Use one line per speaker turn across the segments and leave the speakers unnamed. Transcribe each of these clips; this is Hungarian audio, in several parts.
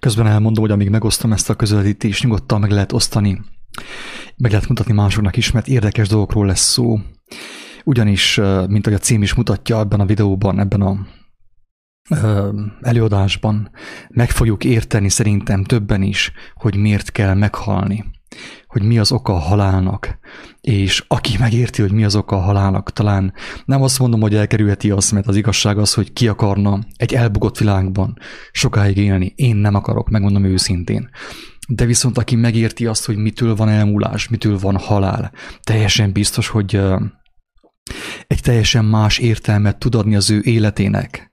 Közben elmondom, hogy amíg megosztom ezt a közvetítést, nyugodtan meg lehet osztani, meg lehet mutatni másoknak is, mert érdekes dolgokról lesz szó. Ugyanis, mint ahogy a cím is mutatja ebben a videóban, ebben a előadásban, meg fogjuk érteni szerintem többen is, hogy miért kell meghalni hogy mi az oka a halálnak, és aki megérti, hogy mi az oka a halálnak, talán nem azt mondom, hogy elkerülheti azt, mert az igazság az, hogy ki akarna egy elbukott világban sokáig élni. Én nem akarok, megmondom őszintén. De viszont aki megérti azt, hogy mitől van elmúlás, mitől van halál, teljesen biztos, hogy egy teljesen más értelmet tud adni az ő életének,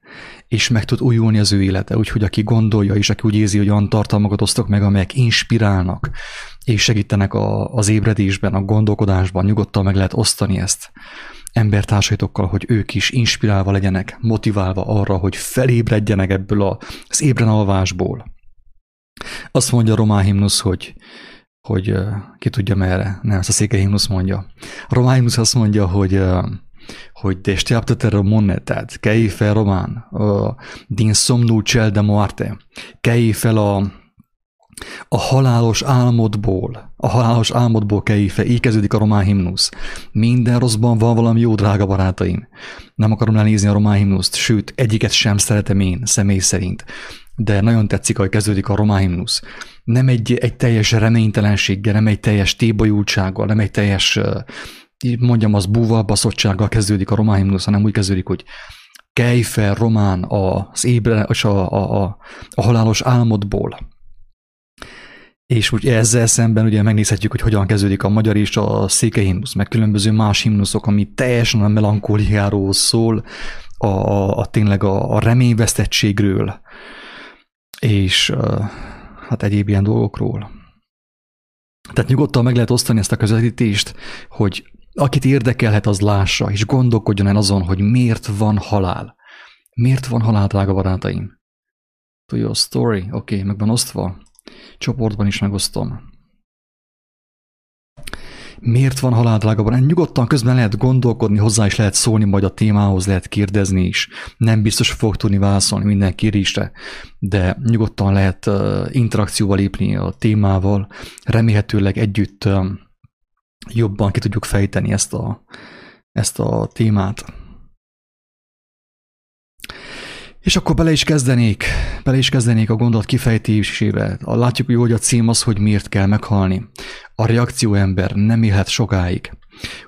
és meg tud újulni az ő élete, úgyhogy aki gondolja, és aki úgy érzi, hogy olyan tartalmakat osztok meg, amelyek inspirálnak, és segítenek a, az ébredésben, a gondolkodásban, nyugodtan meg lehet osztani ezt embertársaitokkal, hogy ők is inspirálva legyenek, motiválva arra, hogy felébredjenek ebből az ébren alvásból. Azt mondja a román himnusz, hogy, hogy ki tudja merre, nem, ezt a székely himnusz mondja. A román himnusz azt mondja, hogy hogy deșteaptă-te române, tehát kelj fel román, din somnul cel de moarte, kelj fel a, a halálos álmodból, a halálos álmodból kelj fel, így kezdődik a román himnusz. Minden rosszban van valami jó, drága barátaim. Nem akarom lenézni a román himnuszt, sőt, egyiket sem szeretem én, személy szerint. De nagyon tetszik, hogy kezdődik a román himnusz. Nem egy, egy teljes reménytelenséggel, nem egy teljes tébolyultsággal, nem egy teljes mondjam, az búval, baszottsággal kezdődik a román himnusz, hanem úgy kezdődik, hogy kelj fel román az ébre, és a, a, a, a halálos álmodból. És úgy ezzel szemben ugye megnézhetjük, hogy hogyan kezdődik a magyar és a székely himnusz, meg különböző más himnuszok, ami teljesen a melankóliáról szól, a, a, a tényleg a, a reményvesztettségről, és hát egyéb ilyen dolgokról. Tehát nyugodtan meg lehet osztani ezt a közvetítést, hogy akit érdekelhet, az lássa, és gondolkodjon el azon, hogy miért van halál. Miért van halál, drága barátaim? To your story. Oké, okay, meg van osztva. Csoportban is megosztom. Miért van halál, drága barát? Nyugodtan közben lehet gondolkodni, hozzá is lehet szólni, majd a témához lehet kérdezni is. Nem biztos, hogy fog tudni válaszolni minden kérdésre, de nyugodtan lehet interakcióval lépni a témával. Remélhetőleg együtt jobban ki tudjuk fejteni ezt a, ezt a témát. És akkor bele is kezdenék, bele is kezdenék a gondolat kifejtésébe. Látjuk, hogy a cím az, hogy miért kell meghalni. A reakcióember nem élhet sokáig.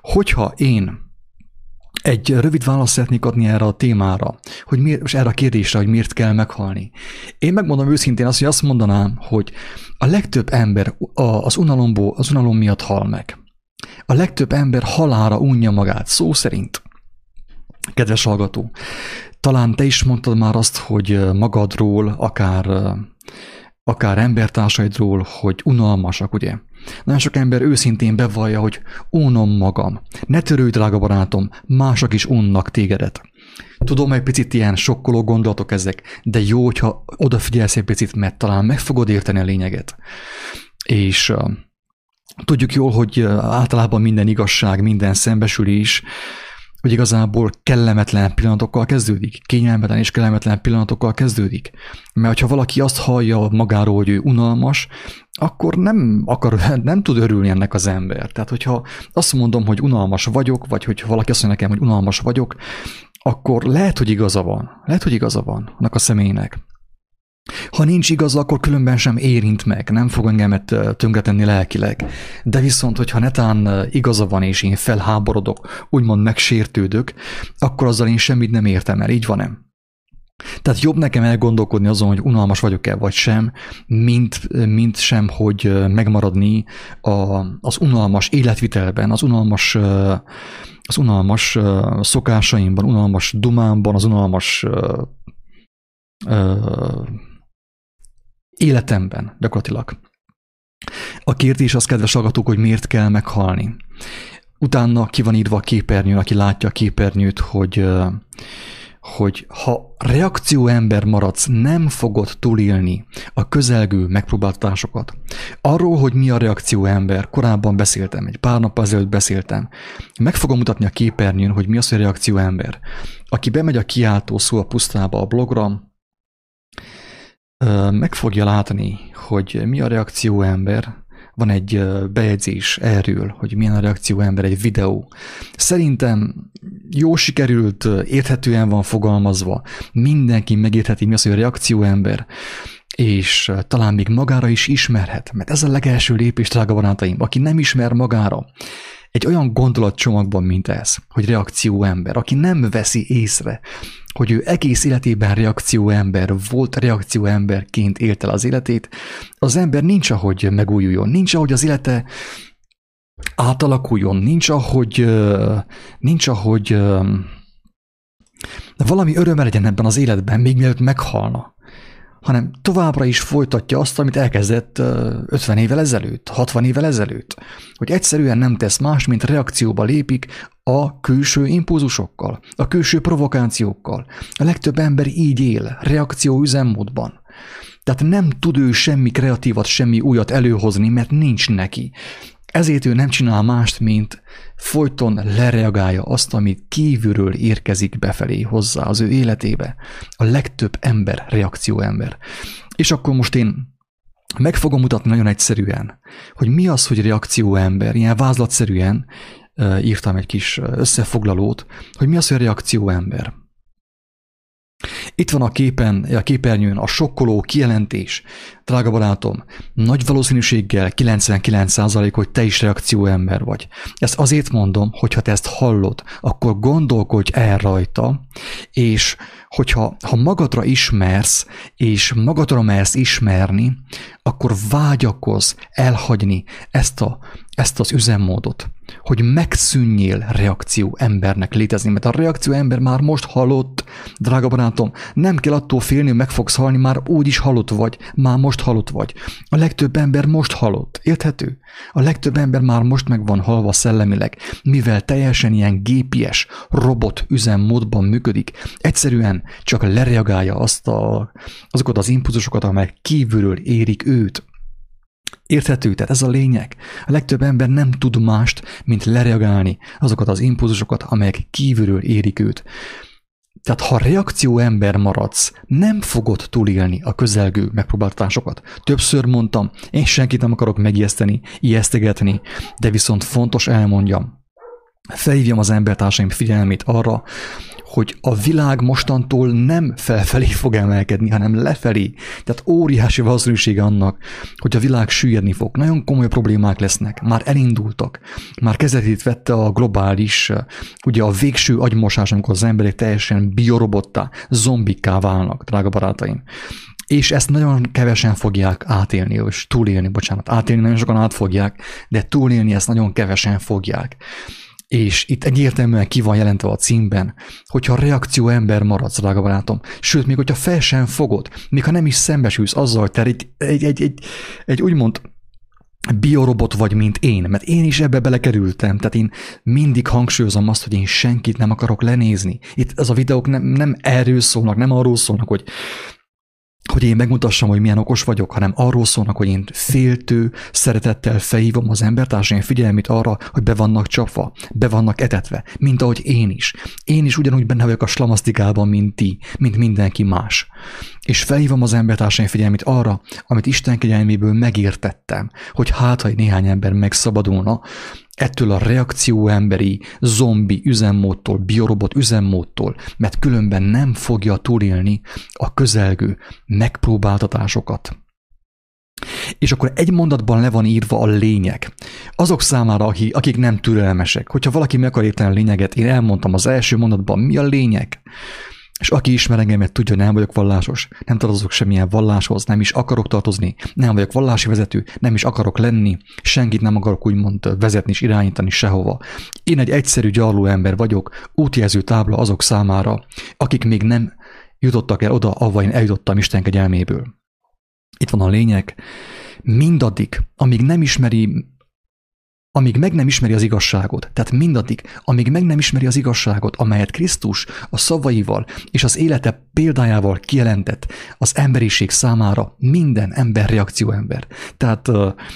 Hogyha én egy rövid választ szeretnék adni erre a témára, hogy miért, és erre a kérdésre, hogy miért kell meghalni. Én megmondom őszintén azt, hogy azt mondanám, hogy a legtöbb ember az unalomból, az unalom miatt hal meg. A legtöbb ember halára unja magát, szó szerint. Kedves hallgató, talán te is mondtad már azt, hogy magadról, akár, akár embertársaidról, hogy unalmasak, ugye? Nagyon sok ember őszintén bevallja, hogy unom magam. Ne törődj, drága barátom, mások is unnak tégedet. Tudom, egy picit ilyen sokkoló gondolatok ezek, de jó, hogyha odafigyelsz egy picit, mert talán meg fogod érteni a lényeget. És Tudjuk jól, hogy általában minden igazság, minden szembesülés, hogy igazából kellemetlen pillanatokkal kezdődik, kényelmetlen és kellemetlen pillanatokkal kezdődik. Mert ha valaki azt hallja magáról, hogy ő unalmas, akkor nem, akar, nem tud örülni ennek az ember. Tehát, hogyha azt mondom, hogy unalmas vagyok, vagy hogy valaki azt mondja nekem, hogy unalmas vagyok, akkor lehet, hogy igaza van. Lehet, hogy igaza van annak a személynek. Ha nincs igaz, akkor különben sem érint meg, nem fog engemet tönkretenni lelkileg. De viszont, hogyha netán igaza van, és én felháborodok, úgymond megsértődök, akkor azzal én semmit nem értem el, így van nem? Tehát jobb nekem elgondolkodni azon, hogy unalmas vagyok-e vagy sem, mint, mint sem, hogy megmaradni a, az unalmas életvitelben, az unalmas, az unalmas szokásaimban, unalmas dumámban, az unalmas életemben gyakorlatilag. A kérdés az, kedves hallgatók, hogy miért kell meghalni. Utána ki van írva a képernyőn, aki látja a képernyőt, hogy, hogy ha reakcióember maradsz, nem fogod túlélni a közelgő megpróbáltatásokat. Arról, hogy mi a reakcióember, korábban beszéltem, egy pár nap ezelőtt beszéltem. Meg fogom mutatni a képernyőn, hogy mi az, hogy reakcióember. Aki bemegy a kiáltó szó a pusztába a blogra, meg fogja látni, hogy mi a reakció ember, van egy bejegyzés erről, hogy milyen a reakció ember, egy videó. Szerintem jó sikerült, érthetően van fogalmazva, mindenki megértheti, mi az, hogy a reakció ember, és talán még magára is ismerhet, mert ez a legelső lépés, drága barátaim, aki nem ismer magára, egy olyan gondolatcsomagban, mint ez, hogy reakció ember, aki nem veszi észre, hogy ő egész életében reakció ember volt, reakció emberként élte el az életét, az ember nincs ahogy megújuljon, nincs ahogy az élete átalakuljon, nincs ahogy, nincs ahogy valami öröme legyen ebben az életben, még mielőtt meghalna hanem továbbra is folytatja azt, amit elkezdett 50 évvel ezelőtt, 60 évvel ezelőtt. Hogy egyszerűen nem tesz más, mint reakcióba lépik a külső impulzusokkal, a külső provokációkkal. A legtöbb ember így él, reakció üzemmódban. Tehát nem tud ő semmi kreatívat, semmi újat előhozni, mert nincs neki. Ezért ő nem csinál mást, mint folyton lereagálja azt, amit kívülről érkezik befelé hozzá az ő életébe. A legtöbb ember reakció ember. És akkor most én meg fogom mutatni nagyon egyszerűen, hogy mi az, hogy reakció ember, ilyen vázlatszerűen írtam egy kis összefoglalót, hogy mi az, hogy reakció ember. Itt van a képen, a képernyőn a sokkoló kijelentés. Drága barátom, nagy valószínűséggel 99% hogy te is reakcióember vagy. Ezt azért mondom, hogy ha te ezt hallod, akkor gondolkodj el rajta, és hogyha ha magadra ismersz, és magadra mersz ismerni, akkor vágyakozz elhagyni ezt, a, ezt az üzemmódot, hogy megszűnjél reakció embernek létezni, mert a reakció ember már most halott, drága barátom, nem kell attól félni, hogy meg fogsz halni, már úgy is halott vagy, már most halott vagy. A legtöbb ember most halott, érthető? A legtöbb ember már most meg van halva szellemileg, mivel teljesen ilyen gépies, robot üzemmódban működik. Egyszerűen csak lereagálja azt a, azokat az impulzusokat, amelyek kívülről érik őt. Érthető, tehát ez a lényeg. A legtöbb ember nem tud mást, mint lereagálni azokat az impulzusokat, amelyek kívülről érik őt. Tehát ha reakció ember maradsz, nem fogod túlélni a közelgő megpróbáltatásokat. Többször mondtam, én senkit nem akarok megijeszteni, ijesztegetni, de viszont fontos elmondjam, felhívjam az embertársaim figyelmét arra, hogy a világ mostantól nem felfelé fog emelkedni, hanem lefelé. Tehát óriási valószínűség annak, hogy a világ süllyedni fog. Nagyon komoly problémák lesznek. Már elindultak. Már kezdetét vette a globális, ugye a végső agymosás, amikor az emberek teljesen biorobottá, zombikká válnak, drága barátaim. És ezt nagyon kevesen fogják átélni, és túlélni, bocsánat, átélni nagyon sokan átfogják, de túlélni ezt nagyon kevesen fogják. És itt egyértelműen ki van jelentve a címben, hogyha reakció ember maradsz, drága barátom, sőt, még hogyha fel sem fogod, még ha nem is szembesülsz azzal, te egy, egy, egy, egy, egy úgymond biorobot vagy, mint én, mert én is ebbe belekerültem, tehát én mindig hangsúlyozom azt, hogy én senkit nem akarok lenézni. Itt az a videók nem, nem erről szólnak, nem arról szólnak, hogy hogy én megmutassam, hogy milyen okos vagyok, hanem arról szólnak, hogy én féltő, szeretettel felhívom az embertársaim figyelmét arra, hogy be vannak csapva, be vannak etetve, mint ahogy én is. Én is ugyanúgy benne vagyok a slamasztikában, mint ti, mint mindenki más. És felhívom az embertársaim figyelmét arra, amit Isten kegyelméből megértettem, hogy hát, ha néhány ember megszabadulna, ettől a reakció emberi zombi üzemmódtól, biorobot üzemmódtól, mert különben nem fogja túlélni a közelgő megpróbáltatásokat. És akkor egy mondatban le van írva a lényeg. Azok számára, akik nem türelmesek, hogyha valaki meg akar érteni a lényeget, én elmondtam az első mondatban, mi a lényeg. És aki ismer engemet, tudja, nem vagyok vallásos, nem tartozok semmilyen valláshoz, nem is akarok tartozni, nem vagyok vallási vezető, nem is akarok lenni, senkit nem akarok úgymond vezetni és irányítani sehova. Én egy egyszerű gyarló ember vagyok, útjelző tábla azok számára, akik még nem jutottak el oda, ahova én eljutottam Isten kegyelméből. Itt van a lényeg, mindaddig, amíg nem ismeri amíg meg nem ismeri az igazságot, tehát mindaddig, amíg meg nem ismeri az igazságot, amelyet Krisztus a szavaival és az élete példájával kijelentett az emberiség számára minden ember reakcióember. Tehát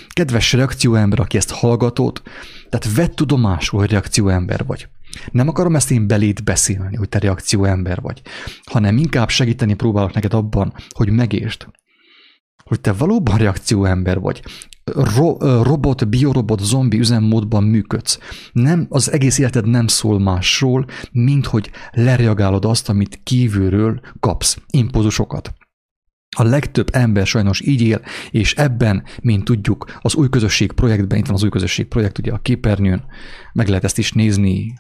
kedves reakcióember, aki ezt hallgatott, tehát vedd tudomásul, hogy reakcióember vagy. Nem akarom ezt én belét beszélni, hogy te reakcióember vagy, hanem inkább segíteni próbálok neked abban, hogy megértsd, hogy te valóban reakcióember vagy, ro- robot, biorobot, zombi üzemmódban működsz. Nem, az egész életed nem szól másról, mint hogy lereagálod azt, amit kívülről kapsz, impulzusokat. A legtöbb ember sajnos így él, és ebben, mint tudjuk, az új közösség projektben, itt van az új közösség projekt, ugye a képernyőn, meg lehet ezt is nézni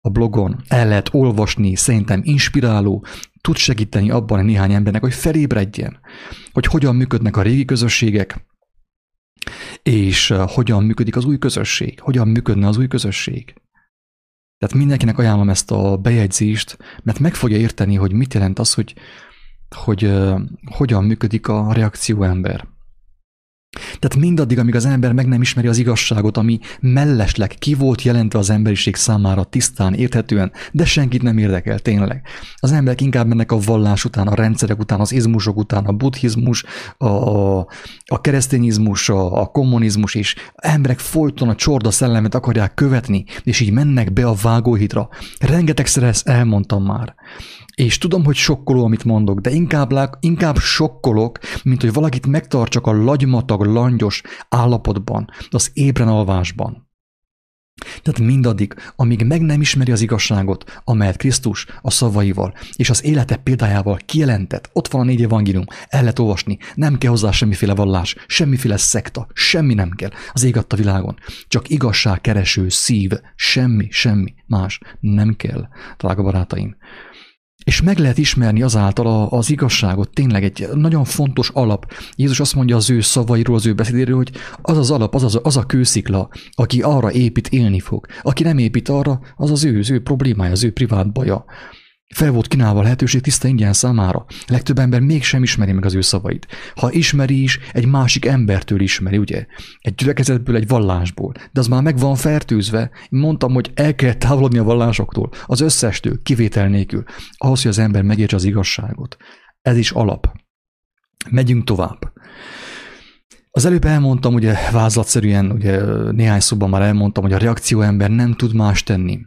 a blogon, el lehet olvasni, szerintem inspiráló, tud segíteni abban a néhány embernek, hogy felébredjen, hogy hogyan működnek a régi közösségek, és hogyan működik az új közösség, hogyan működne az új közösség. Tehát mindenkinek ajánlom ezt a bejegyzést, mert meg fogja érteni, hogy mit jelent az, hogy, hogy uh, hogyan működik a reakcióember. Tehát mindaddig, amíg az ember meg nem ismeri az igazságot, ami mellesleg ki volt jelentve az emberiség számára tisztán, érthetően, de senkit nem érdekel tényleg. Az emberek inkább mennek a vallás után, a rendszerek után, az izmusok után, a buddhizmus, a, a keresztényizmus, a, a kommunizmus, és emberek folyton a csorda szellemet akarják követni, és így mennek be a vágóhidra. Rengetegszer ezt elmondtam már. És tudom, hogy sokkoló, amit mondok, de inkább, inkább sokkolok, mint hogy valakit megtartsak a lagymatag, langyos állapotban, az ébren alvásban. Tehát mindaddig, amíg meg nem ismeri az igazságot, amelyet Krisztus a szavaival és az élete példájával kijelentett, ott van a négy evangélium, el lehet olvasni, nem kell hozzá semmiféle vallás, semmiféle szekta, semmi nem kell az ég a világon. Csak igazságkereső szív, semmi, semmi más nem kell, drága barátaim. És meg lehet ismerni azáltal az igazságot, tényleg egy nagyon fontos alap. Jézus azt mondja az ő szavairól, az ő beszédéről, hogy az az alap, az, az, az a kőszikla, aki arra épít, élni fog. Aki nem épít arra, az az ő, az ő problémája, az ő privát baja. Fel volt kínálva a lehetőség tiszta ingyen számára. Legtöbb ember mégsem ismeri meg az ő szavait. Ha ismeri is, egy másik embertől ismeri, ugye? Egy gyülekezetből, egy vallásból. De az már meg van fertőzve. Mondtam, hogy el kell távolodni a vallásoktól, az összestől, kivétel nélkül, ahhoz, hogy az ember megértse az igazságot. Ez is alap. Megyünk tovább. Az előbb elmondtam, ugye vázlatszerűen, ugye néhány szóban már elmondtam, hogy a reakcióember nem tud más tenni,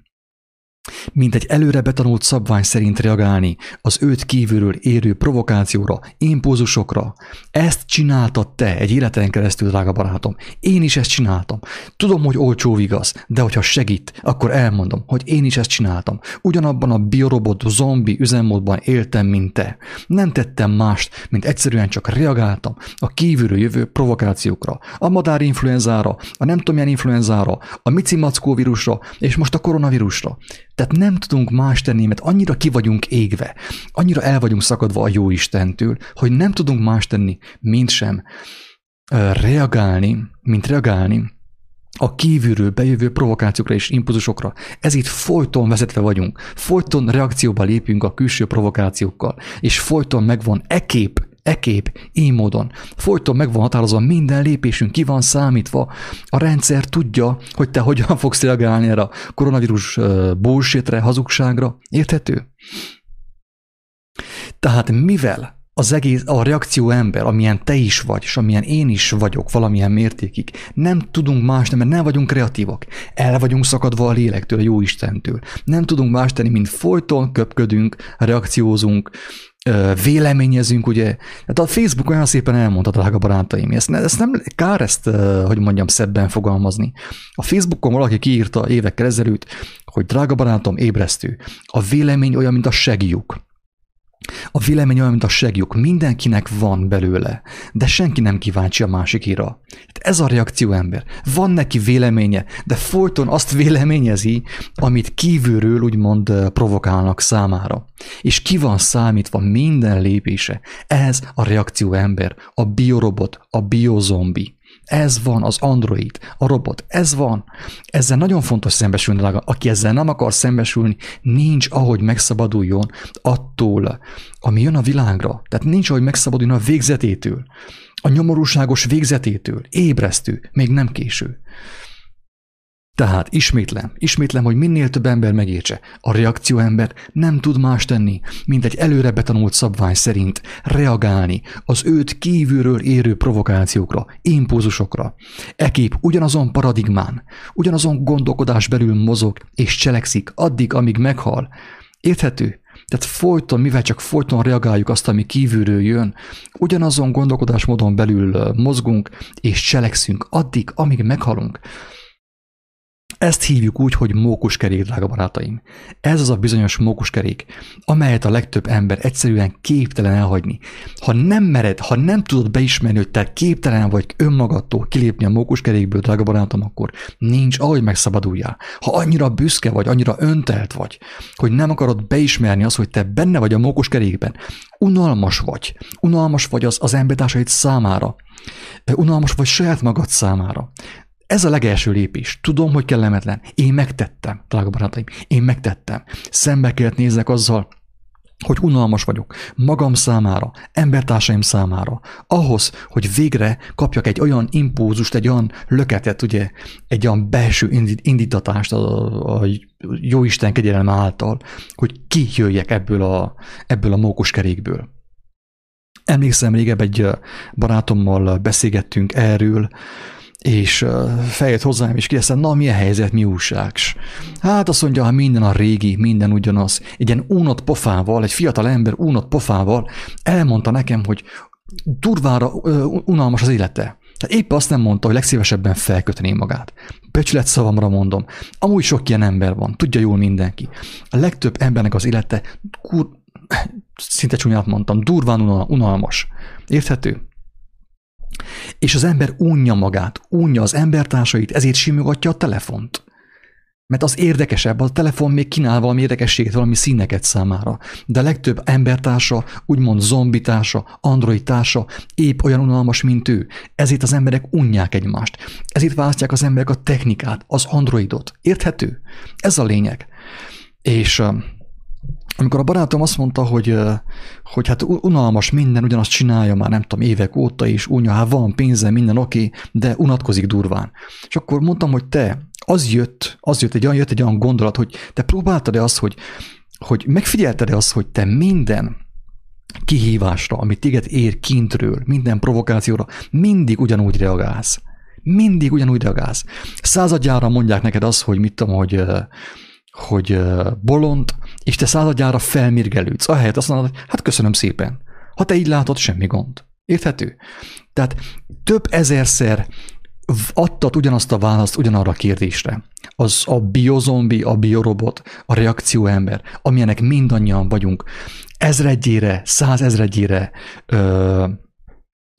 mint egy előre betanult szabvány szerint reagálni az őt kívülről érő provokációra, impulzusokra. Ezt csináltad te egy életen keresztül, drága barátom. Én is ezt csináltam. Tudom, hogy olcsó igaz, de hogyha segít, akkor elmondom, hogy én is ezt csináltam. Ugyanabban a biorobot zombi üzemmódban éltem, mint te. Nem tettem mást, mint egyszerűen csak reagáltam a kívülről jövő provokációkra. A madárinfluenzára, a nem tudom milyen influenzára, a micimackó vírusra, és most a koronavírusra. Tehát nem tudunk más tenni, mert annyira ki vagyunk égve, annyira el vagyunk szakadva a jó Istentől, hogy nem tudunk más tenni, mint sem reagálni, mint reagálni a kívülről bejövő provokációkra és impulzusokra. Ez itt folyton vezetve vagyunk, folyton reakcióba lépünk a külső provokációkkal, és folyton megvan ekép ekép, így módon. Folyton meg van határozva minden lépésünk, ki van számítva. A rendszer tudja, hogy te hogyan fogsz reagálni erre a koronavírus bullshitre, hazugságra. Érthető? Tehát mivel az egész, a reakció ember, amilyen te is vagy, és amilyen én is vagyok valamilyen mértékig, nem tudunk más, mert nem vagyunk kreatívak. El vagyunk szakadva a lélektől, a jó Istentől. Nem tudunk más tenni, mint folyton köpködünk, reakciózunk, véleményezünk, ugye. Hát a Facebook olyan szépen elmondta, drága barátaim, ezt, ezt nem kár ezt, hogy mondjam, szebben fogalmazni. A Facebookon valaki kiírta évekkel ezelőtt, hogy drága barátom, ébresztő. A vélemény olyan, mint a segjuk. A vélemény olyan, mint a segjuk, mindenkinek van belőle, de senki nem kíváncsi a másikira. Ez a reakció ember. Van neki véleménye, de folyton azt véleményezi, amit kívülről úgymond provokálnak számára. És ki van számítva minden lépése. Ez a reakció ember, a biorobot, a biozombi. Ez van, az android, a robot, ez van. Ezzel nagyon fontos szembesülni. Aki ezzel nem akar szembesülni, nincs ahogy megszabaduljon attól, ami jön a világra. Tehát nincs ahogy megszabaduljon a végzetétől. A nyomorúságos végzetétől. Ébresztő, még nem késő. Tehát ismétlem, ismétlem, hogy minél több ember megértse. A reakcióember nem tud más tenni, mint egy előre betanult szabvány szerint reagálni az őt kívülről érő provokációkra, impulzusokra. Ekép ugyanazon paradigmán, ugyanazon gondolkodás belül mozog és cselekszik addig, amíg meghal. Érthető? Tehát folyton, mivel csak folyton reagáljuk azt, ami kívülről jön, ugyanazon gondolkodásmódon belül mozgunk és cselekszünk addig, amíg meghalunk. Ezt hívjuk úgy, hogy mókuskerék, drága barátaim. Ez az a bizonyos mókuskerék, amelyet a legtöbb ember egyszerűen képtelen elhagyni. Ha nem mered, ha nem tudod beismerni, hogy te képtelen vagy önmagadtól kilépni a mókuskerékből, drága barátom, akkor nincs, ahogy megszabaduljál. Ha annyira büszke vagy, annyira öntelt vagy, hogy nem akarod beismerni azt, hogy te benne vagy a mókuskerékben, unalmas vagy, unalmas vagy az, az embertársaid számára, unalmas vagy saját magad számára, ez a legelső lépés. Tudom, hogy kellemetlen. Én megtettem, drága barátaim. Én megtettem. Szembe kellett nézzek azzal, hogy unalmas vagyok magam számára, embertársaim számára, ahhoz, hogy végre kapjak egy olyan impulzust, egy olyan löketet, ugye, egy olyan belső indítatást a, a Jóisten kegyelme által, hogy kijöjjek ebből a, ebből a mókuskerékből. Emlékszem, régebb egy barátommal beszélgettünk erről, és feljött hozzám, és kérdezte, na mi a helyzet, mi újságs? Hát azt mondja, ha minden a régi, minden ugyanaz. Egy ilyen unott pofával, egy fiatal ember unott pofával elmondta nekem, hogy durvára unalmas az élete. Tehát épp azt nem mondta, hogy legszívesebben felkötné magát. Becsület szavamra mondom. Amúgy sok ilyen ember van, tudja jól mindenki. A legtöbb embernek az élete kur... szinte csúnyát mondtam, durván unalmas. Érthető? És az ember unja magát, unja az embertársait, ezért simogatja a telefont. Mert az érdekesebb, a telefon még kínál valami érdekességet, valami színeket számára. De a legtöbb embertársa, úgymond zombitársa, android társa épp olyan unalmas, mint ő. Ezért az emberek unják egymást. Ezért választják az emberek a technikát, az androidot. Érthető? Ez a lényeg. És amikor a barátom azt mondta, hogy, hogy hát unalmas minden, ugyanazt csinálja már nem tudom évek óta is, unja, hát van pénze, minden oké, de unatkozik durván. És akkor mondtam, hogy te, az jött, az jött egy olyan, jött egy olyan gondolat, hogy te próbáltad-e azt, hogy, hogy megfigyelted-e azt, hogy te minden kihívásra, ami téged ér kintről, minden provokációra, mindig ugyanúgy reagálsz. Mindig ugyanúgy reagálsz. Századjára mondják neked azt, hogy mit tudom, hogy hogy bolond, és te századjára felmirgelődsz. Ahelyett azt mondod, hogy hát köszönöm szépen. Ha te így látod, semmi gond. Érthető? Tehát több ezerszer adtad ugyanazt a választ ugyanarra a kérdésre. Az a biozombi, a biorobot, a reakcióember, amilyenek mindannyian vagyunk, ezredjére, százezredjére ö,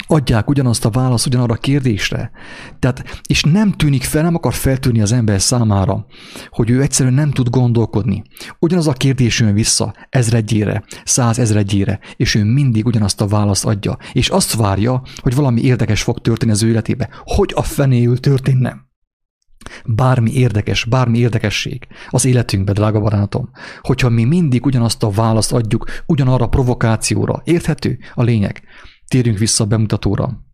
adják ugyanazt a választ ugyanarra a kérdésre. Tehát, és nem tűnik fel, nem akar feltűnni az ember számára, hogy ő egyszerűen nem tud gondolkodni. Ugyanaz a kérdés jön vissza ezredjére, százezredjére, és ő mindig ugyanazt a választ adja, és azt várja, hogy valami érdekes fog történni az ő életébe. Hogy a fenéül történne? Bármi érdekes, bármi érdekesség az életünkbe, drága barátom, hogyha mi mindig ugyanazt a választ adjuk ugyanarra a provokációra, érthető a lényeg? Térjünk vissza a bemutatóra.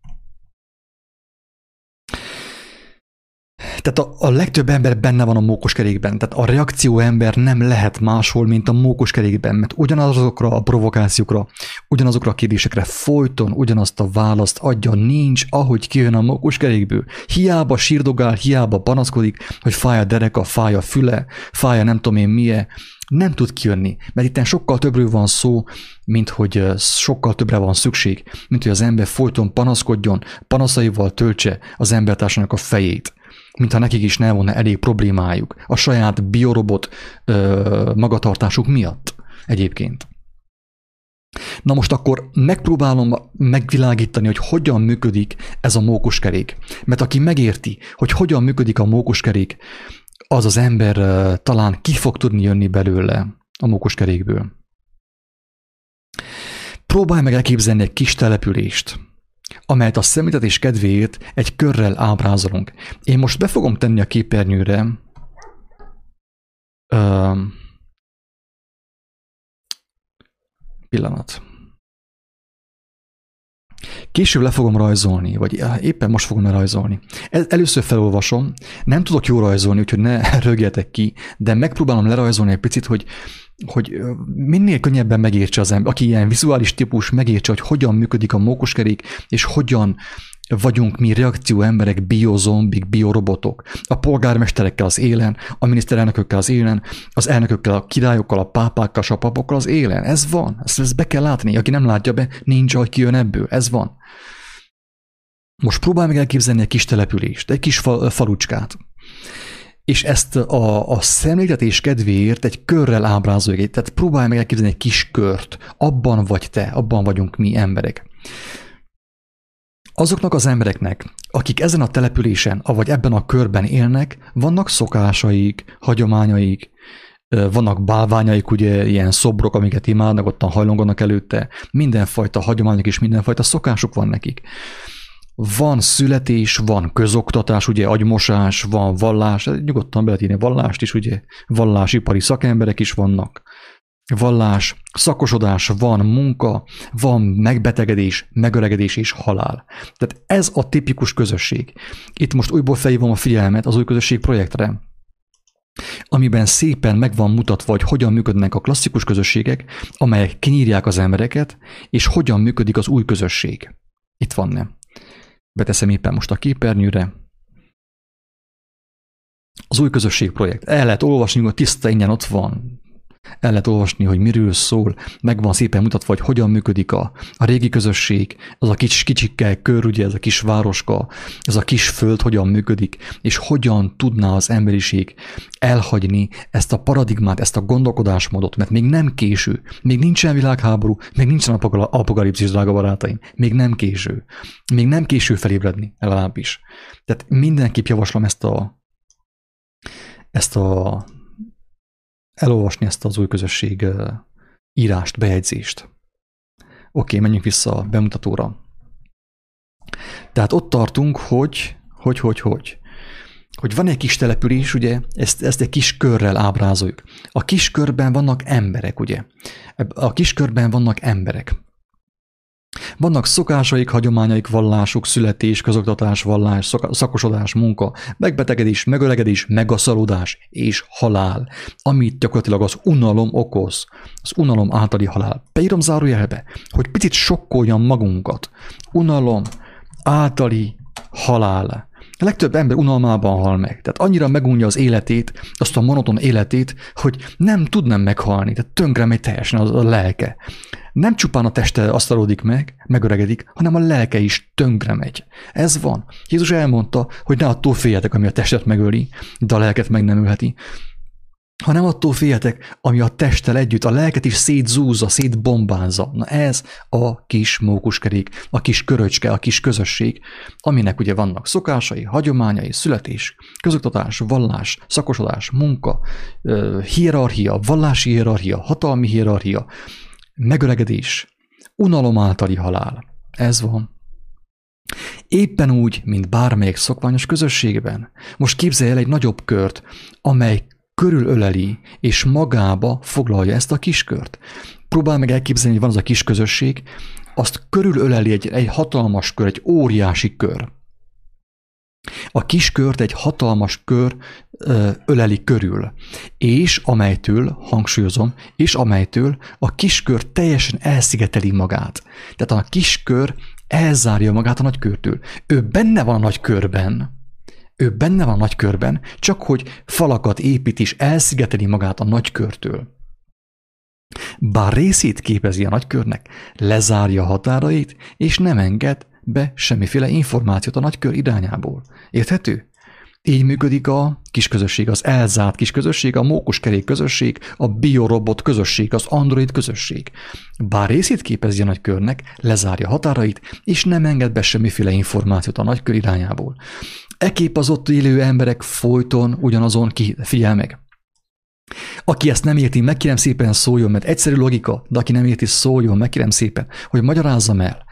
Tehát a, a legtöbb ember benne van a mókoskerékben, tehát a reakció ember nem lehet máshol, mint a mókoskerékben, mert ugyanazokra a provokációkra, ugyanazokra a kérdésekre folyton ugyanazt a választ adja, nincs, ahogy kijön a mókoskerékből. Hiába sírdogál, hiába panaszkodik, hogy fáj a dereka, fáj a füle, fáj a nem tudom én milyen, nem tud kijönni, mert itt sokkal többről van szó, mint hogy sokkal többre van szükség, mint hogy az ember folyton panaszkodjon, panaszaival töltse az embertársának a fejét, mintha nekik is ne volna elég problémájuk a saját biorobot ö, magatartásuk miatt egyébként. Na most akkor megpróbálom megvilágítani, hogy hogyan működik ez a mókuskerék. Mert aki megérti, hogy hogyan működik a mókuskerék, az az ember talán ki fog tudni jönni belőle a mókuskerékből. Próbálj meg elképzelni egy kis települést, amelyet a szemléltetés kedvéért egy körrel ábrázolunk. Én most be fogom tenni a képernyőre uh, pillanat. Később le fogom rajzolni, vagy éppen most fogom rajzolni. Először felolvasom, nem tudok jól rajzolni, úgyhogy ne rögjetek ki, de megpróbálom lerajzolni egy picit, hogy, hogy minél könnyebben megértse az ember, aki ilyen vizuális típus, megértse, hogy hogyan működik a mókuskerék, és hogyan vagyunk mi reakció emberek, biozombik, biorobotok. A polgármesterekkel az élen, a miniszterelnökökkel az élen, az elnökökkel, a királyokkal, a pápákkal, a papokkal az élen. Ez van. Ezt, ezt be kell látni. Aki nem látja be, nincs, hogy kijön ebből. Ez van. Most próbálj meg elképzelni egy kis települést, egy kis falucskát és ezt a, a szemléltetés kedvéért egy körrel ábrázolja. Tehát próbálj meg elképzelni egy kis kört. Abban vagy te, abban vagyunk mi emberek. Azoknak az embereknek, akik ezen a településen, vagy ebben a körben élnek, vannak szokásaik, hagyományaik, vannak bálványaik, ugye ilyen szobrok, amiket imádnak, ottan hajlonganak előtte, mindenfajta hagyományok és mindenfajta szokásuk van nekik van születés, van közoktatás, ugye agymosás, van vallás, nyugodtan be vallást is, ugye vallásipari szakemberek is vannak. Vallás, szakosodás, van munka, van megbetegedés, megöregedés és halál. Tehát ez a tipikus közösség. Itt most újból felhívom a figyelmet az új közösség projektre, amiben szépen meg van mutatva, hogy hogyan működnek a klasszikus közösségek, amelyek kinyírják az embereket, és hogyan működik az új közösség. Itt van nem. Beteszem éppen most a képernyőre. Az új közösségprojekt. El lehet olvasni, hogy tiszta ingyen ott van. El lehet olvasni, hogy miről szól, meg van szépen mutatva, hogy hogyan működik a, a régi közösség, az a kis kicsikkel kör, ugye ez a kis városka, ez a kis föld hogyan működik, és hogyan tudná az emberiség elhagyni ezt a paradigmát, ezt a gondolkodásmódot, mert még nem késő, még nincsen világháború, még nincsen apokalipszis, drága barátaim, még nem késő. Még nem késő felébredni, legalábbis. Tehát mindenképp javaslom ezt a ezt a elolvasni ezt az új közösség írást, bejegyzést. Oké, menjünk vissza a bemutatóra. Tehát ott tartunk, hogy, hogy, hogy, hogy, hogy van egy kis település, ugye, ezt, ezt egy kis körrel ábrázoljuk. A kis körben vannak emberek, ugye. A kis körben vannak emberek. Vannak szokásaik, hagyományaik, vallásuk, születés, közoktatás, vallás, szakosodás, munka, megbetegedés, megöregedés, megaszalodás és halál, amit gyakorlatilag az unalom okoz, az unalom általi halál. Beírom zárójelbe, hogy picit sokkoljam magunkat. Unalom általi halál. A legtöbb ember unalmában hal meg. Tehát annyira megunja az életét, azt a monoton életét, hogy nem tudna meghalni. Tehát tönkre megy teljesen a, lelke. Nem csupán a teste asztalódik meg, megöregedik, hanem a lelke is tönkre megy. Ez van. Jézus elmondta, hogy ne attól féljetek, ami a testet megöli, de a lelket meg nem ölheti hanem attól féltek, ami a testtel együtt a lelket is szétzúzza, szétbombázza. Na ez a kis mókuskerék, a kis köröcske, a kis közösség, aminek ugye vannak szokásai, hagyományai, születés, közoktatás, vallás, szakosodás, munka, hierarchia, vallási hierarchia, hatalmi hierarchia, megöregedés, unalom általi halál. Ez van. Éppen úgy, mint bármelyik szokványos közösségben. Most képzelj el egy nagyobb kört, amely körülöleli és magába foglalja ezt a kiskört. Próbál meg elképzelni, hogy van az a kis közösség, azt körülöleli egy, egy hatalmas kör, egy óriási kör. A kiskört egy hatalmas kör öleli körül, és amelytől, hangsúlyozom, és amelytől a kiskör teljesen elszigeteli magát. Tehát a kiskör elzárja magát a nagykörtől. Ő benne van a nagykörben, ő benne van a nagykörben, csak hogy falakat épít és elszigeteli magát a nagykörtől. Bár részét képezi a nagykörnek, lezárja határait, és nem enged be semmiféle információt a nagykör irányából. Érthető? Így működik a kisközösség, az elzárt kisközösség, a mókuskerék közösség, a biorobot közösség, az android közösség. Bár részét képezi a nagykörnek, lezárja határait, és nem enged be semmiféle információt a nagykör irányából. Ekép az ott élő emberek folyton ugyanazon ki, figyel meg. Aki ezt nem érti, megkérem szépen szóljon, mert egyszerű logika, de aki nem érti, szóljon, megkérem szépen, hogy magyarázzam el,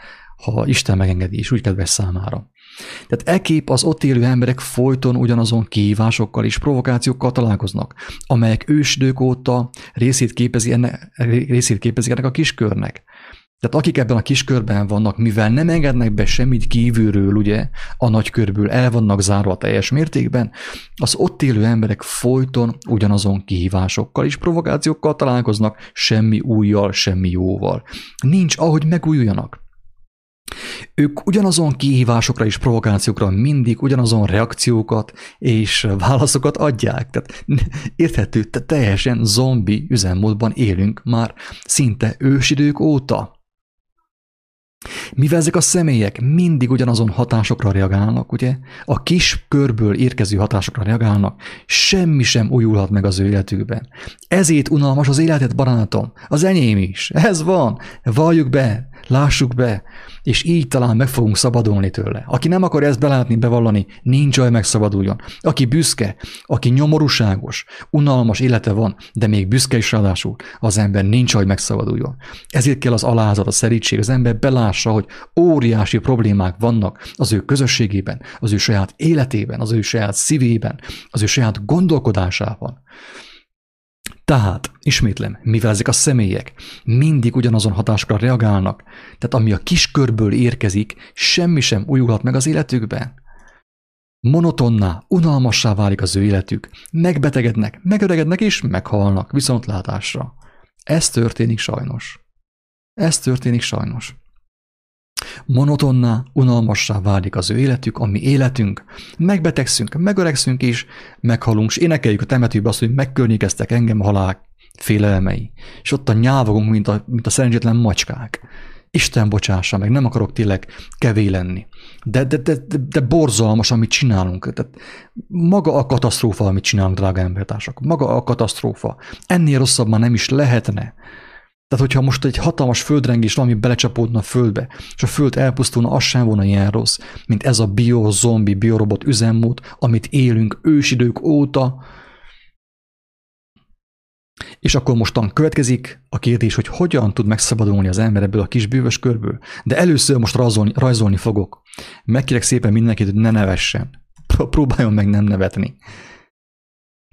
ha Isten megengedi, és úgy kedves számára. Tehát ekép az ott élő emberek folyton ugyanazon kihívásokkal és provokációkkal találkoznak, amelyek ősidők óta részét képezi, enne, részét képezi ennek a kiskörnek. Tehát akik ebben a kiskörben vannak, mivel nem engednek be semmit kívülről, ugye, a nagykörből el vannak zárva teljes mértékben, az ott élő emberek folyton ugyanazon kihívásokkal és provokációkkal találkoznak, semmi újjal, semmi jóval. Nincs, ahogy megújuljanak. Ők ugyanazon kihívásokra és provokációkra mindig ugyanazon reakciókat és válaszokat adják. Tehát érthető, te teljesen zombi üzemmódban élünk már szinte ősidők óta. Mivel ezek a személyek mindig ugyanazon hatásokra reagálnak, ugye? A kis körből érkező hatásokra reagálnak, semmi sem újulhat meg az ő életükben. Ezért unalmas az életet, barátom. Az enyém is. Ez van. Valljuk be, lássuk be, és így talán meg fogunk szabadulni tőle. Aki nem akar ezt belátni, bevallani, nincs olyan megszabaduljon. Aki büszke, aki nyomorúságos, unalmas élete van, de még büszke is ráadásul, az ember nincs, hogy megszabaduljon. Ezért kell az alázat, a szerítség, az ember belássa, hogy óriási problémák vannak az ő közösségében, az ő saját életében, az ő saját szívében, az ő saját gondolkodásában. Tehát, ismétlem, mivel ezek a személyek mindig ugyanazon hatásokra reagálnak, tehát ami a kiskörből érkezik, semmi sem újulhat meg az életükben. Monotonná, unalmassá válik az ő életük, megbetegednek, megöregednek és meghalnak viszontlátásra. Ez történik sajnos. Ez történik sajnos. Monotonná, unalmassá válik az ő életük, a mi életünk. Megbetegszünk, megöregszünk és meghalunk, és énekeljük a temetőbe azt, hogy megkörnyékeztek engem halál félelmei. És ott a nyávogunk, mint a, mint a szerencsétlen macskák. Isten bocsássa meg, nem akarok tényleg kevé lenni. De, de, de, de borzalmas, amit csinálunk. Tehát maga a katasztrófa, amit csinálunk, drága embertársak. Maga a katasztrófa. Ennél rosszabb már nem is lehetne. Tehát, hogyha most egy hatalmas földrengés valami belecsapódna a földbe, és a föld elpusztulna, az sem volna ilyen rossz, mint ez a bio-zombi, biorobot üzemmód, amit élünk ősidők óta. És akkor mostan következik a kérdés, hogy hogyan tud megszabadulni az ember ebből a kis bűvös körből. De először most rajzolni, rajzolni fogok. Megkérek szépen mindenkit, hogy ne nevessen. Próbáljon meg nem nevetni.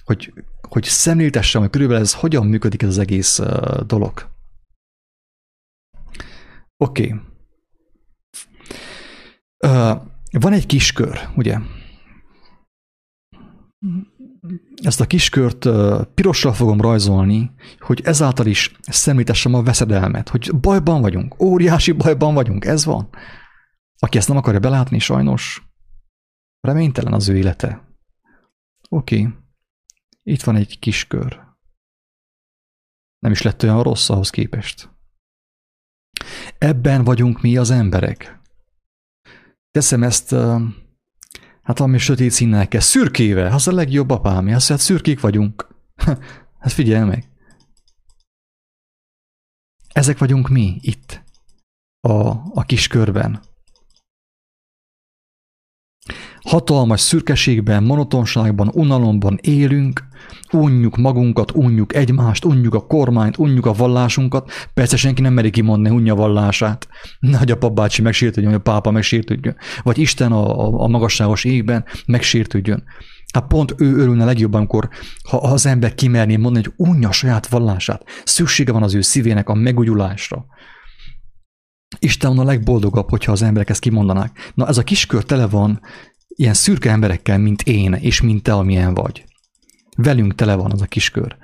Hogy, hogy szemléltessem, hogy körülbelül ez hogyan működik ez az egész dolog. Oké. Okay. Uh, van egy kis kör, ugye? Ezt a kiskört uh, pirossal fogom rajzolni, hogy ezáltal is szemlítessem a veszedelmet, hogy bajban vagyunk, óriási bajban vagyunk, ez van. Aki ezt nem akarja belátni, sajnos reménytelen az ő élete. Oké, okay. itt van egy kis kör. Nem is lett olyan rossz ahhoz képest. Ebben vagyunk mi az emberek. Teszem ezt, hát valami sötét színnel kell, szürkével, az a legjobb apám, azt hát szürkék vagyunk. hát figyelj meg. Ezek vagyunk mi itt, a, a kis körben. Hatalmas szürkeségben, monotonságban, unalomban élünk, unjuk magunkat, unjuk egymást, unjuk a kormányt, unjuk a vallásunkat. Persze senki nem meri kimondni unja vallását. Nagy a papbácsi megsértődjön, vagy a pápa megsértődjön, vagy Isten a, a, a magasságos égben megsértődjön. Hát pont ő örülne legjobban, amikor ha az ember kimerné mondani, hogy unja a saját vallását. Szüksége van az ő szívének a megújulásra. Isten van a legboldogabb, hogyha az emberek ezt kimondanák. Na ez a kiskör tele van ilyen szürke emberekkel, mint én, és mint te, amilyen vagy. Velünk tele van az a kiskör.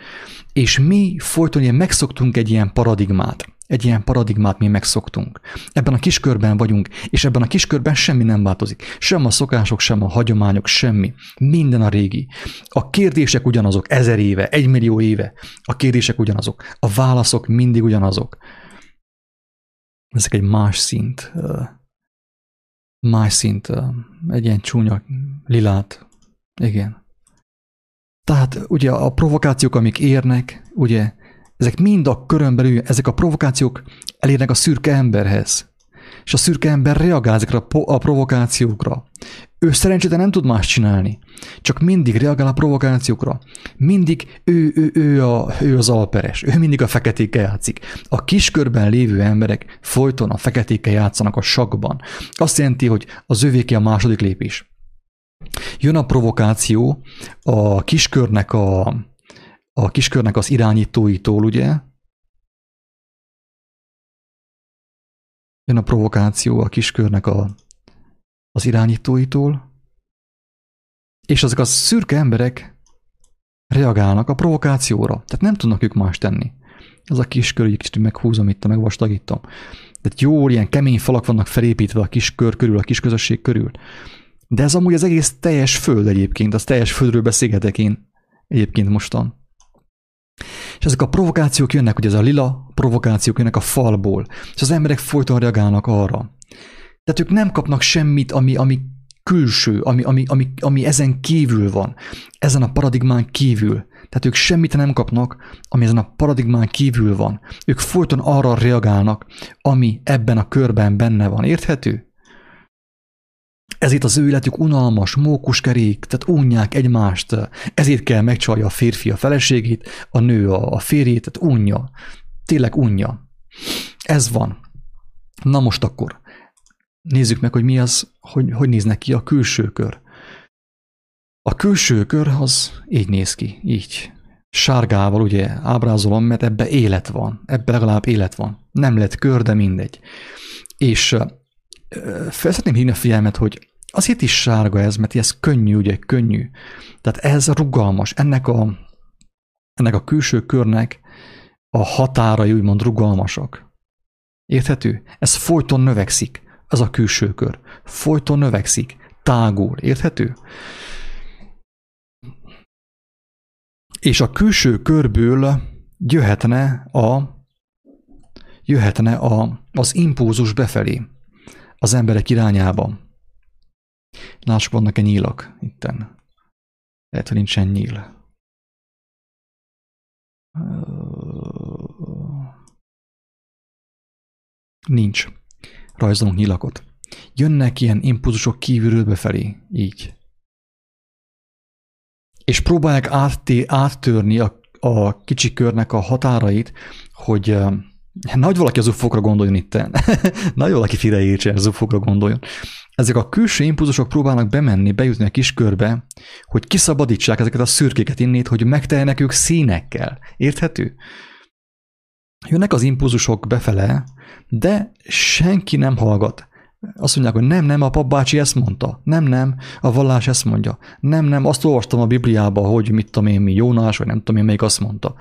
És mi folyton ilyen megszoktunk egy ilyen paradigmát. Egy ilyen paradigmát mi megszoktunk. Ebben a kiskörben vagyunk, és ebben a kiskörben semmi nem változik. Sem a szokások, sem a hagyományok, semmi. Minden a régi. A kérdések ugyanazok, ezer éve, egymillió éve. A kérdések ugyanazok. A válaszok mindig ugyanazok. Ezek egy más szint más szint, egy ilyen csúnya lilát. Igen. Tehát ugye a provokációk, amik érnek, ugye, ezek mind a körön ezek a provokációk elérnek a szürke emberhez. És a szürke ember reagál ezekre a provokációkra. Ő szerencsére nem tud más csinálni, csak mindig reagál a provokációkra. Mindig ő, ő, ő, a, ő az alperes, ő mindig a feketéke játszik. A kiskörben lévő emberek folyton a feketéke játszanak a sakban. Azt jelenti, hogy az övéké a második lépés. Jön a provokáció a kiskörnek, a, a kiskörnek az irányítóitól, ugye? Jön a provokáció a kiskörnek a az irányítóitól, és azok a szürke emberek reagálnak a provokációra. Tehát nem tudnak ők más tenni. Ez a kis kör, kicsit meghúzom itt, megvastagítom. Tehát jó, ilyen kemény falak vannak felépítve a kis kör körül, a kis közösség körül. De ez amúgy az egész teljes föld egyébként, az teljes földről beszélgetek én egyébként mostan. És ezek a provokációk jönnek, hogy ez a lila provokációk jönnek a falból, és az emberek folyton reagálnak arra. Tehát ők nem kapnak semmit, ami, ami külső, ami, ami, ami, ami ezen kívül van, ezen a paradigmán kívül. Tehát ők semmit nem kapnak, ami ezen a paradigmán kívül van. Ők folyton arra reagálnak, ami ebben a körben benne van. Érthető? Ezért az ő életük unalmas, mókuskerék, tehát unják egymást. Ezért kell megcsalja a férfi a feleségét, a nő a, a férjét, tehát unja. Tényleg unja. Ez van. Na most akkor nézzük meg, hogy mi az, hogy, hogy néznek ki a külső kör. A külső kör az így néz ki, így. Sárgával ugye ábrázolom, mert ebbe élet van, ebbe legalább élet van. Nem lett kör, de mindegy. És fel szeretném hívni a figyelmet, hogy azért is sárga ez, mert ez könnyű, ugye, könnyű. Tehát ez rugalmas. Ennek a, ennek a külső körnek a határai úgymond rugalmasak. Érthető? Ez folyton növekszik, az a külső kör. Folyton növekszik, tágul. Érthető? És a külső körből jöhetne a jöhetne a, az impulzus befelé az emberek irányába. Lássuk, vannak-e nyílak itten. Lehet, hogy nincsen nyíl. Nincs. Rajzolunk nyilakot. Jönnek ilyen impulzusok kívülről befelé, így és próbálják átté, áttörni a, a kicsi körnek a határait, hogy uh, nagy valaki az ufokra gondoljon itt. nagy valaki félreértsen az ufokra gondoljon. Ezek a külső impulzusok próbálnak bemenni, bejutni a kis körbe, hogy kiszabadítsák ezeket a szürkéket innét, hogy megteljenek ők színekkel. Érthető? Jönnek az impulzusok befele, de senki nem hallgat. Azt mondják, hogy nem, nem, a papbácsi ezt mondta. Nem, nem, a vallás ezt mondja. Nem, nem, azt olvastam a Bibliába, hogy mit tudom én, mi Jónás, vagy nem tudom én, még azt mondta.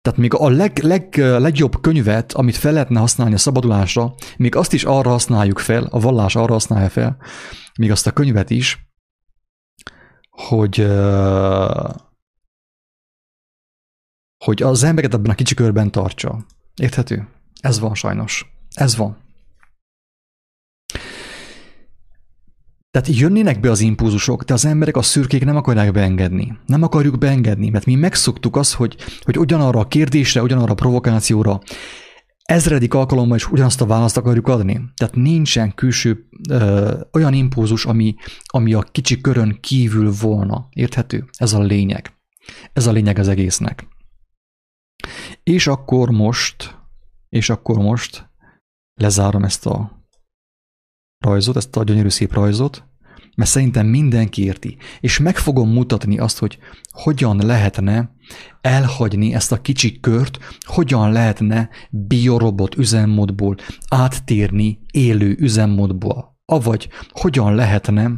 Tehát még a leg, leg, legjobb könyvet, amit fel lehetne használni a szabadulásra, még azt is arra használjuk fel, a vallás arra használja fel, még azt a könyvet is, hogy, hogy az embereket ebben a kicsi körben tartsa. Érthető? Ez van sajnos. Ez van. Tehát jönnének be az impulzusok, de az emberek a szürkék nem akarják beengedni. Nem akarjuk beengedni, mert mi megszoktuk azt, hogy, hogy ugyanarra a kérdésre, ugyanarra a provokációra ezredik alkalommal is ugyanazt a választ akarjuk adni. Tehát nincsen külső ö, olyan impulzus, ami, ami a kicsi körön kívül volna. Érthető? Ez a lényeg. Ez a lényeg az egésznek. És akkor most, és akkor most lezárom ezt a rajzot, ezt a gyönyörű szép rajzot, mert szerintem mindenki érti, és meg fogom mutatni azt, hogy hogyan lehetne elhagyni ezt a kicsi kört, hogyan lehetne biorobot üzemmódból áttérni élő üzemmódból, avagy hogyan lehetne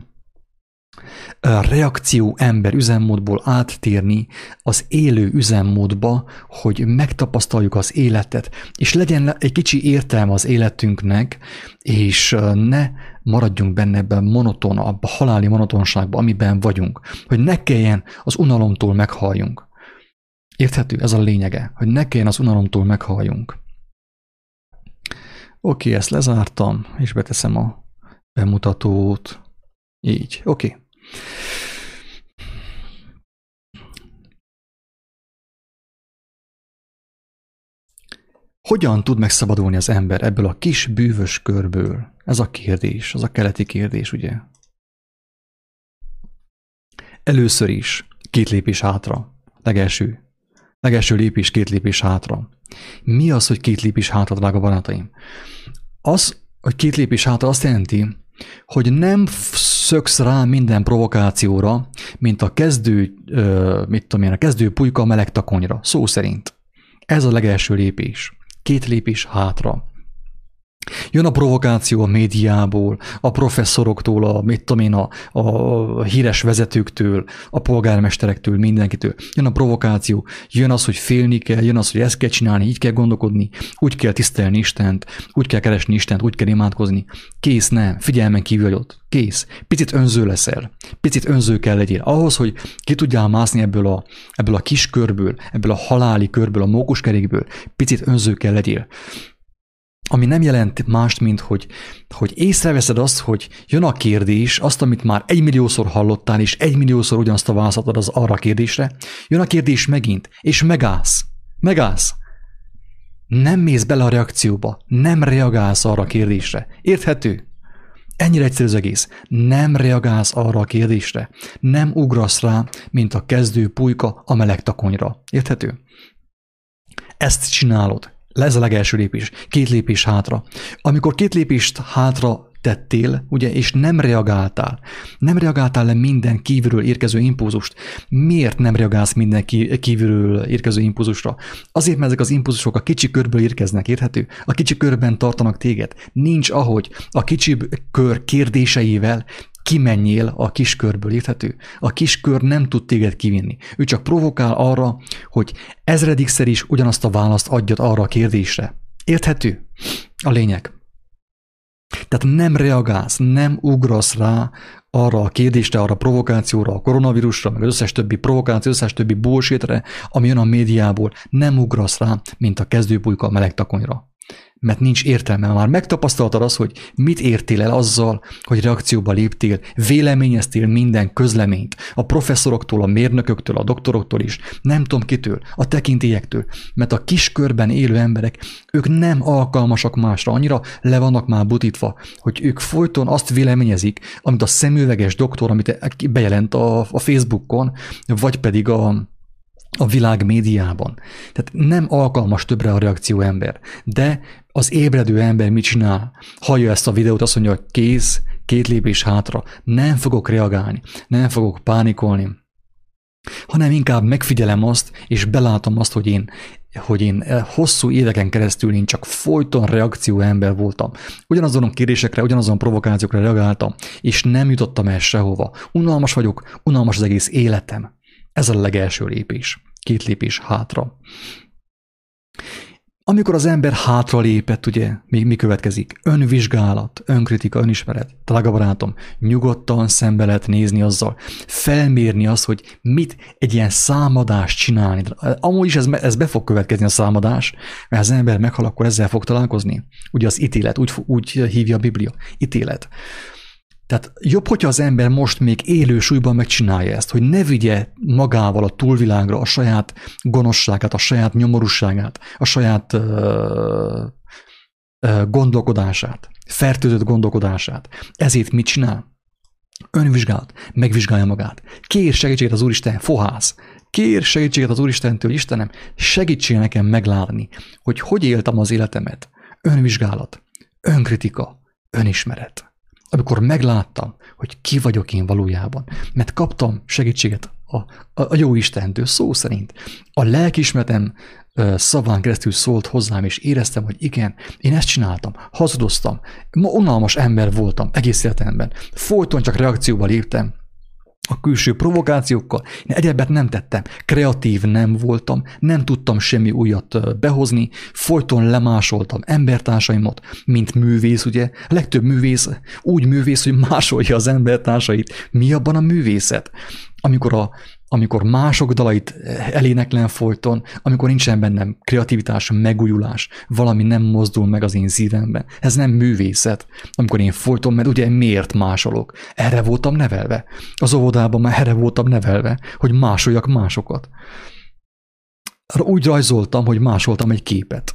reakció ember üzemmódból áttérni az élő üzemmódba, hogy megtapasztaljuk az életet, és legyen egy kicsi értelme az életünknek, és ne maradjunk benne ebben monoton, a haláli monotonságba, amiben vagyunk, hogy ne kelljen az unalomtól meghalljunk. Érthető? Ez a lényege, hogy ne kelljen az unalomtól meghalljunk. Oké, ezt lezártam, és beteszem a bemutatót. Így, oké. Hogyan tud megszabadulni az ember ebből a kis bűvös körből? Ez a kérdés, az a keleti kérdés, ugye? Először is két lépés hátra. Legelső. Legelső lépés, két lépés hátra. Mi az, hogy két lépés hátra, drága barátaim? Az, hogy két lépés hátra azt jelenti, hogy nem szöksz rá minden provokációra, mint a kezdő, mit tudom én, a kezdő pulyka a meleg takonyra, szó szerint. Ez a legelső lépés. Két lépés hátra. Jön a provokáció a médiából, a professzoroktól, a, mit tudom én, a, a híres vezetőktől, a polgármesterektől, mindenkitől. Jön a provokáció, jön az, hogy félni kell, jön az, hogy ezt kell csinálni, így kell gondolkodni, úgy kell tisztelni Istent, úgy kell keresni Istent, úgy kell imádkozni. Kész, nem, figyelmen kívül ott. Kész. Picit önző leszel. Picit önző kell legyél. Ahhoz, hogy ki tudjál mászni ebből a, ebből a kis körből, ebből a haláli körből, a mókuskerékből, picit önző kell legyél ami nem jelent mást, mint hogy, hogy észreveszed azt, hogy jön a kérdés, azt, amit már egymilliószor hallottál, és egymilliószor ugyanazt a választ az arra a kérdésre, jön a kérdés megint, és megállsz. Megállsz. Nem mész bele a reakcióba, nem reagálsz arra a kérdésre. Érthető? Ennyire egyszerű az egész. Nem reagálsz arra a kérdésre. Nem ugrasz rá, mint a kezdő pulyka a meleg takonyra. Érthető? Ezt csinálod. Ez a legelső lépés. Két lépés hátra. Amikor két lépést hátra tettél, ugye, és nem reagáltál. Nem reagáltál le minden kívülről érkező impulzust. Miért nem reagálsz minden kívülről érkező impulzusra? Azért, mert ezek az impulzusok a kicsi körből érkeznek, érthető? A kicsi körben tartanak téged. Nincs ahogy a kicsi kör kérdéseivel kimenjél a kiskörből, érthető? A kiskör nem tud téged kivinni. Ő csak provokál arra, hogy ezredikszer is ugyanazt a választ adjad arra a kérdésre. Érthető? A lényeg. Tehát nem reagálsz, nem ugrasz rá arra a kérdésre, arra a provokációra, a koronavírusra, meg az összes többi provokáció, összes többi bullshitre, ami jön a médiából, nem ugrasz rá, mint a kezdőpulyka a meleg takonyra mert nincs értelme. Már megtapasztaltad az, hogy mit értél el azzal, hogy reakcióba léptél, véleményeztél minden közleményt, a professzoroktól, a mérnököktől, a doktoroktól is, nem tudom kitől, a tekintélyektől, mert a kis körben élő emberek, ők nem alkalmasak másra, annyira le vannak már butítva, hogy ők folyton azt véleményezik, amit a szemüveges doktor, amit bejelent a, a Facebookon, vagy pedig a, a világ médiában. Tehát nem alkalmas többre a reakció ember. De az ébredő ember mit csinál? Hallja ezt a videót, azt mondja, hogy kész, két lépés hátra, nem fogok reagálni, nem fogok pánikolni, hanem inkább megfigyelem azt, és belátom azt, hogy én, hogy én hosszú éveken keresztül én csak folyton reakció ember voltam. Ugyanazon a kérdésekre, ugyanazon provokációkra reagáltam, és nem jutottam el sehova. Unalmas vagyok, unalmas az egész életem. Ez a legelső lépés. Két lépés hátra. Amikor az ember hátra lépett, ugye, még mi következik? Önvizsgálat, önkritika, önismeret. Drága barátom, nyugodtan szembe lehet nézni azzal, felmérni azt, hogy mit egy ilyen számadást csinálni. Amúgy is ez, ez be fog következni a számadás, mert az ember meghal, akkor ezzel fog találkozni. Ugye az ítélet, úgy, úgy hívja a Biblia, ítélet. Tehát jobb, hogyha az ember most még élő súlyban megcsinálja ezt, hogy ne vigye magával a túlvilágra a saját gonoszságát, a saját nyomorúságát, a saját uh, uh, gondolkodását, fertőzött gondolkodását. Ezért mit csinál? Önvizsgálat, megvizsgálja magát. Kér segítséget az Úristen, fohász. Kér segítséget az Úristentől, Istenem, segítsél nekem meglátni, hogy hogy éltem az életemet. Önvizsgálat, önkritika, önismeret amikor megláttam, hogy ki vagyok én valójában, mert kaptam segítséget a, a, a jó Istentől, szó szerint. A lelkismeretem szaván keresztül szólt hozzám, és éreztem, hogy igen, én ezt csináltam, hazudoztam, ma unalmas ember voltam egész életemben, folyton csak reakcióba léptem, a külső provokációkkal. Én egyebet nem tettem. Kreatív nem voltam, nem tudtam semmi újat behozni, folyton lemásoltam embertársaimat, mint művész, ugye? Legtöbb művész úgy művész, hogy másolja az embertársait. Mi abban a művészet? Amikor a amikor mások dalait eléneklen folyton, amikor nincsen bennem kreativitás, megújulás, valami nem mozdul meg az én szívemben. Ez nem művészet, amikor én folyton, mert ugye miért másolok? Erre voltam nevelve. Az óvodában már erre voltam nevelve, hogy másoljak másokat. Úgy rajzoltam, hogy másoltam egy képet.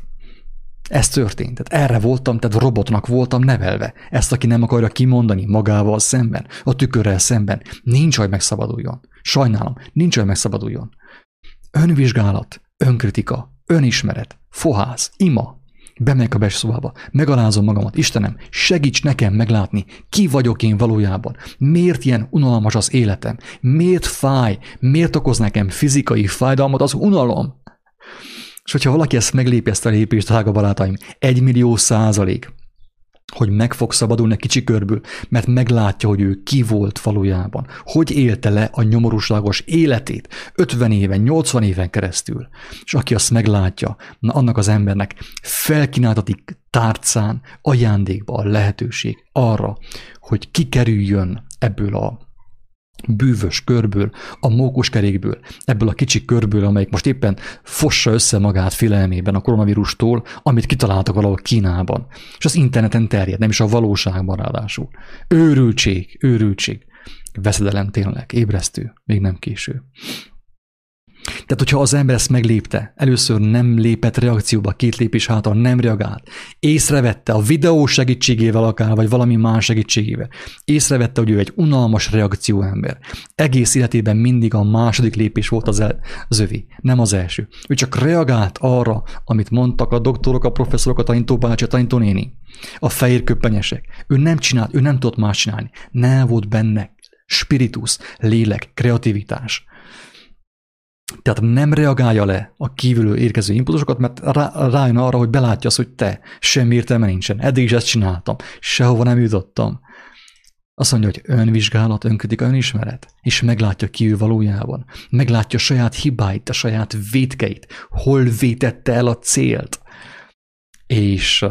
Ez történt. Tehát erre voltam, tehát robotnak voltam nevelve. Ezt, aki nem akarja kimondani magával szemben, a tükörrel szemben, nincs, hogy megszabaduljon. Sajnálom, nincs, hogy megszabaduljon. Önvizsgálat, önkritika, önismeret, foház, ima. Bemegyek a beszobába, megalázom magamat, Istenem, segíts nekem meglátni, ki vagyok én valójában, miért ilyen unalmas az életem, miért fáj, miért okoz nekem fizikai fájdalmat az unalom. És hogyha valaki ezt meglépi, ezt a lépést, drága barátaim, egy millió százalék, hogy meg fog szabadulni kicsi körből, mert meglátja, hogy ő ki volt valójában, hogy élte le a nyomorúságos életét 50 éven, 80 éven keresztül. És aki azt meglátja, na annak az embernek felkínáltatik tárcán ajándékba a lehetőség arra, hogy kikerüljön ebből a bűvös körből, a mókuskerékből, ebből a kicsi körből, amelyik most éppen fossa össze magát félelmében a koronavírustól, amit kitaláltak valahol Kínában. És az interneten terjed, nem is a valóságban ráadásul. Őrültség, őrültség. Veszedelem tényleg, ébresztő, még nem késő. Tehát, hogyha az ember ezt meglépte, először nem lépett reakcióba, két lépés hátra nem reagált, észrevette a videó segítségével akár, vagy valami más segítségével, észrevette, hogy ő egy unalmas reakcióember. Egész életében mindig a második lépés volt az, el, az övé, nem az első. Ő csak reagált arra, amit mondtak a doktorok, a professzorok, a tanítóbácsi, a tanítónéni, a fehér köppenyesek. Ő nem csinált, ő nem tudott más csinálni. Nem volt benne spiritus, lélek, kreativitás. Tehát nem reagálja le a kívülről érkező impulzusokat, mert rá, rájön arra, hogy belátja azt, hogy te, semmi értelme nincsen. Eddig is ezt csináltam, sehova nem jutottam. Azt mondja, hogy önvizsgálat, önkritika, önismeret, és meglátja ki ő valójában. Meglátja a saját hibáit, a saját vétkeit, hol vétette el a célt. És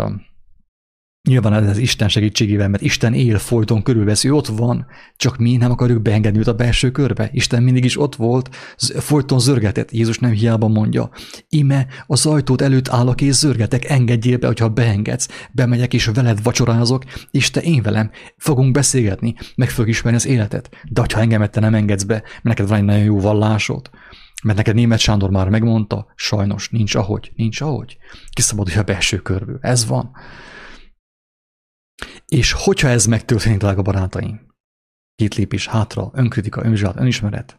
Nyilván ez Isten segítségével, mert Isten él folyton körülvesz, ő ott van, csak mi nem akarjuk beengedni őt a belső körbe. Isten mindig is ott volt, folyton zörgetett. Jézus nem hiába mondja, ime az ajtót előtt állok és zörgetek, engedjél be, hogyha beengedsz. Bemegyek és veled vacsorázok, és te én velem fogunk beszélgetni, meg fogjuk ismerni az életet. De ha engemet te nem engedsz be, mert neked van egy nagyon jó vallásod, mert neked német Sándor már megmondta, sajnos nincs ahogy, nincs ahogy. Kiszabadulj a belső körből. Ez van. És hogyha ez megtörténik, drága barátaim, két lépés hátra, önkritika, önvizsgálat, önismeret,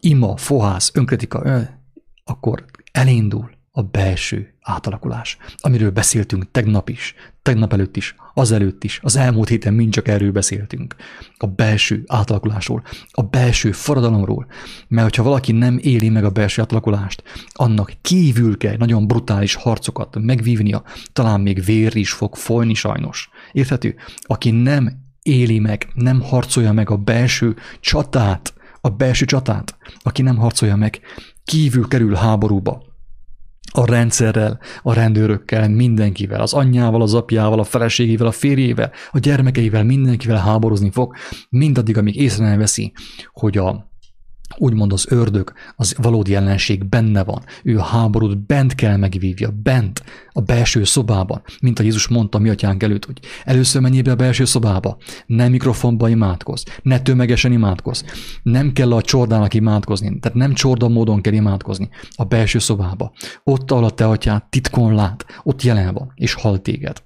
ima, fohász, önkritika, ön, akkor elindul a belső átalakulás, amiről beszéltünk tegnap is, tegnap előtt is, azelőtt is, az elmúlt héten mind csak erről beszéltünk. A belső átalakulásról, a belső forradalomról, mert hogyha valaki nem éli meg a belső átalakulást, annak kívül kell nagyon brutális harcokat megvívnia, talán még vér is fog folyni sajnos. Érthető? Aki nem éli meg, nem harcolja meg a belső csatát, a belső csatát, aki nem harcolja meg, kívül kerül háborúba, a rendszerrel, a rendőrökkel, mindenkivel, az anyjával, az apjával, a feleségével, a férjével, a gyermekeivel, mindenkivel háborúzni fog, mindaddig, amíg észre nem veszi, hogy a úgymond az ördög, az valódi ellenség benne van. Ő a háborút bent kell megvívja, bent, a belső szobában, mint a Jézus mondta mi atyánk előtt, hogy először menjél be a belső szobába, ne mikrofonba imádkoz, ne tömegesen imádkoz, nem kell a csordának imádkozni, tehát nem csorda módon kell imádkozni a belső szobába. Ott, ahol a te atyád titkon lát, ott jelen van, és hal téged.